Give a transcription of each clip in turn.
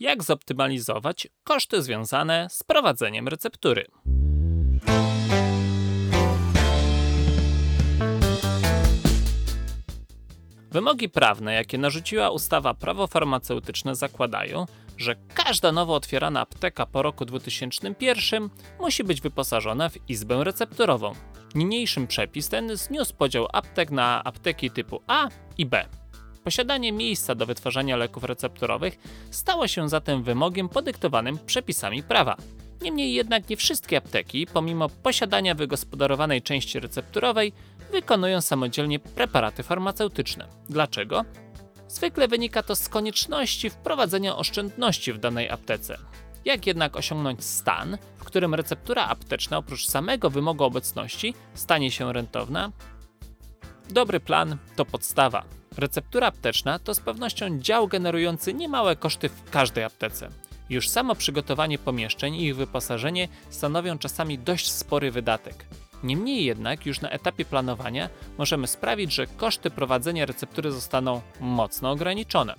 jak zoptymalizować koszty związane z prowadzeniem receptury. Wymogi prawne, jakie narzuciła ustawa prawo farmaceutyczne, zakładają, że każda nowo otwierana apteka po roku 2001 musi być wyposażona w izbę recepturową. Niniejszym przepis ten zniósł podział aptek na apteki typu A i B. Posiadanie miejsca do wytwarzania leków recepturowych stało się zatem wymogiem podyktowanym przepisami prawa. Niemniej jednak nie wszystkie apteki, pomimo posiadania wygospodarowanej części recepturowej, wykonują samodzielnie preparaty farmaceutyczne. Dlaczego? Zwykle wynika to z konieczności wprowadzenia oszczędności w danej aptece. Jak jednak osiągnąć stan, w którym receptura apteczna oprócz samego wymogu obecności stanie się rentowna? Dobry plan to podstawa. Receptura apteczna to z pewnością dział generujący niemałe koszty w każdej aptece. Już samo przygotowanie pomieszczeń i ich wyposażenie stanowią czasami dość spory wydatek. Niemniej jednak już na etapie planowania możemy sprawić, że koszty prowadzenia receptury zostaną mocno ograniczone.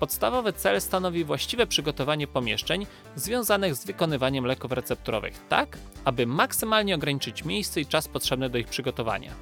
Podstawowy cel stanowi właściwe przygotowanie pomieszczeń związanych z wykonywaniem leków recepturowych, tak aby maksymalnie ograniczyć miejsce i czas potrzebny do ich przygotowania.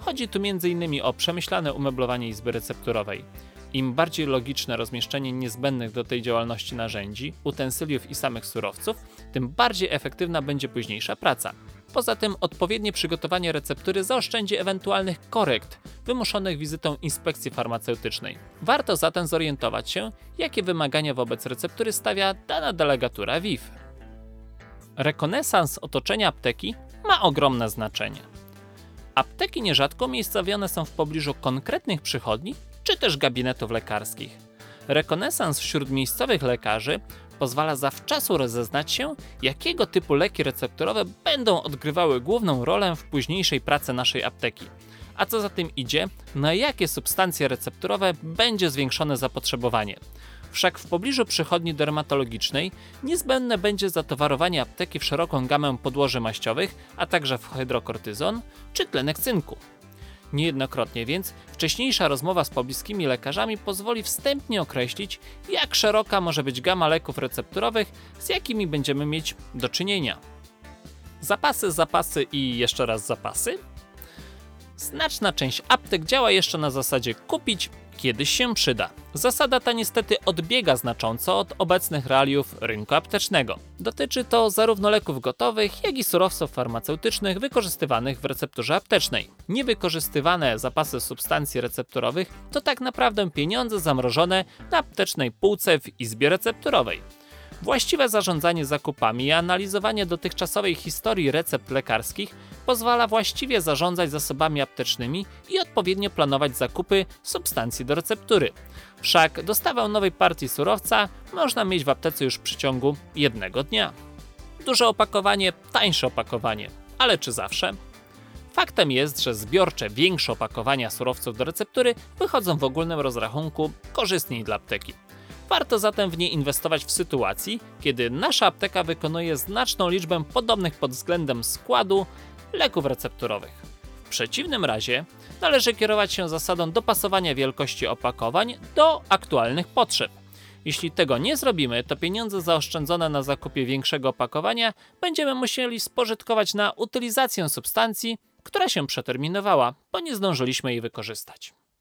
Chodzi tu m.in. o przemyślane umeblowanie izby recepturowej. Im bardziej logiczne rozmieszczenie niezbędnych do tej działalności narzędzi, utensyliów i samych surowców, tym bardziej efektywna będzie późniejsza praca. Poza tym odpowiednie przygotowanie receptury zaoszczędzi ewentualnych korekt wymuszonych wizytą inspekcji farmaceutycznej. Warto zatem zorientować się, jakie wymagania wobec receptury stawia dana delegatura WIF. Rekonesans otoczenia apteki ma ogromne znaczenie. Apteki nierzadko umiejscowione są w pobliżu konkretnych przychodni czy też gabinetów lekarskich. Rekonesans wśród miejscowych lekarzy pozwala zawczasu rozeznać się, jakiego typu leki recepturowe będą odgrywały główną rolę w późniejszej pracy naszej apteki. A co za tym idzie, na jakie substancje recepturowe będzie zwiększone zapotrzebowanie. Wszak w pobliżu przychodni dermatologicznej niezbędne będzie zatowarowanie apteki w szeroką gamę podłoży maściowych, a także w hydrokortyzon czy tlenek cynku. Niejednokrotnie więc wcześniejsza rozmowa z pobliskimi lekarzami pozwoli wstępnie określić, jak szeroka może być gama leków recepturowych, z jakimi będziemy mieć do czynienia. Zapasy, zapasy i jeszcze raz zapasy? Znaczna część aptek działa jeszcze na zasadzie kupić, kiedyś się przyda. Zasada ta niestety odbiega znacząco od obecnych realiów rynku aptecznego. Dotyczy to zarówno leków gotowych, jak i surowców farmaceutycznych wykorzystywanych w recepturze aptecznej. Niewykorzystywane zapasy substancji recepturowych to tak naprawdę pieniądze zamrożone na aptecznej półce w izbie recepturowej. Właściwe zarządzanie zakupami i analizowanie dotychczasowej historii recept lekarskich pozwala właściwie zarządzać zasobami aptecznymi i odpowiednio planować zakupy substancji do receptury. Wszak dostawę nowej partii surowca można mieć w aptece już w przeciągu jednego dnia. Duże opakowanie, tańsze opakowanie, ale czy zawsze? Faktem jest, że zbiorcze większe opakowania surowców do receptury wychodzą w ogólnym rozrachunku korzystniej dla apteki. Warto zatem w nie inwestować w sytuacji, kiedy nasza apteka wykonuje znaczną liczbę podobnych pod względem składu leków recepturowych. W przeciwnym razie należy kierować się zasadą dopasowania wielkości opakowań do aktualnych potrzeb. Jeśli tego nie zrobimy, to pieniądze zaoszczędzone na zakupie większego opakowania będziemy musieli spożytkować na utylizację substancji, która się przeterminowała, bo nie zdążyliśmy jej wykorzystać.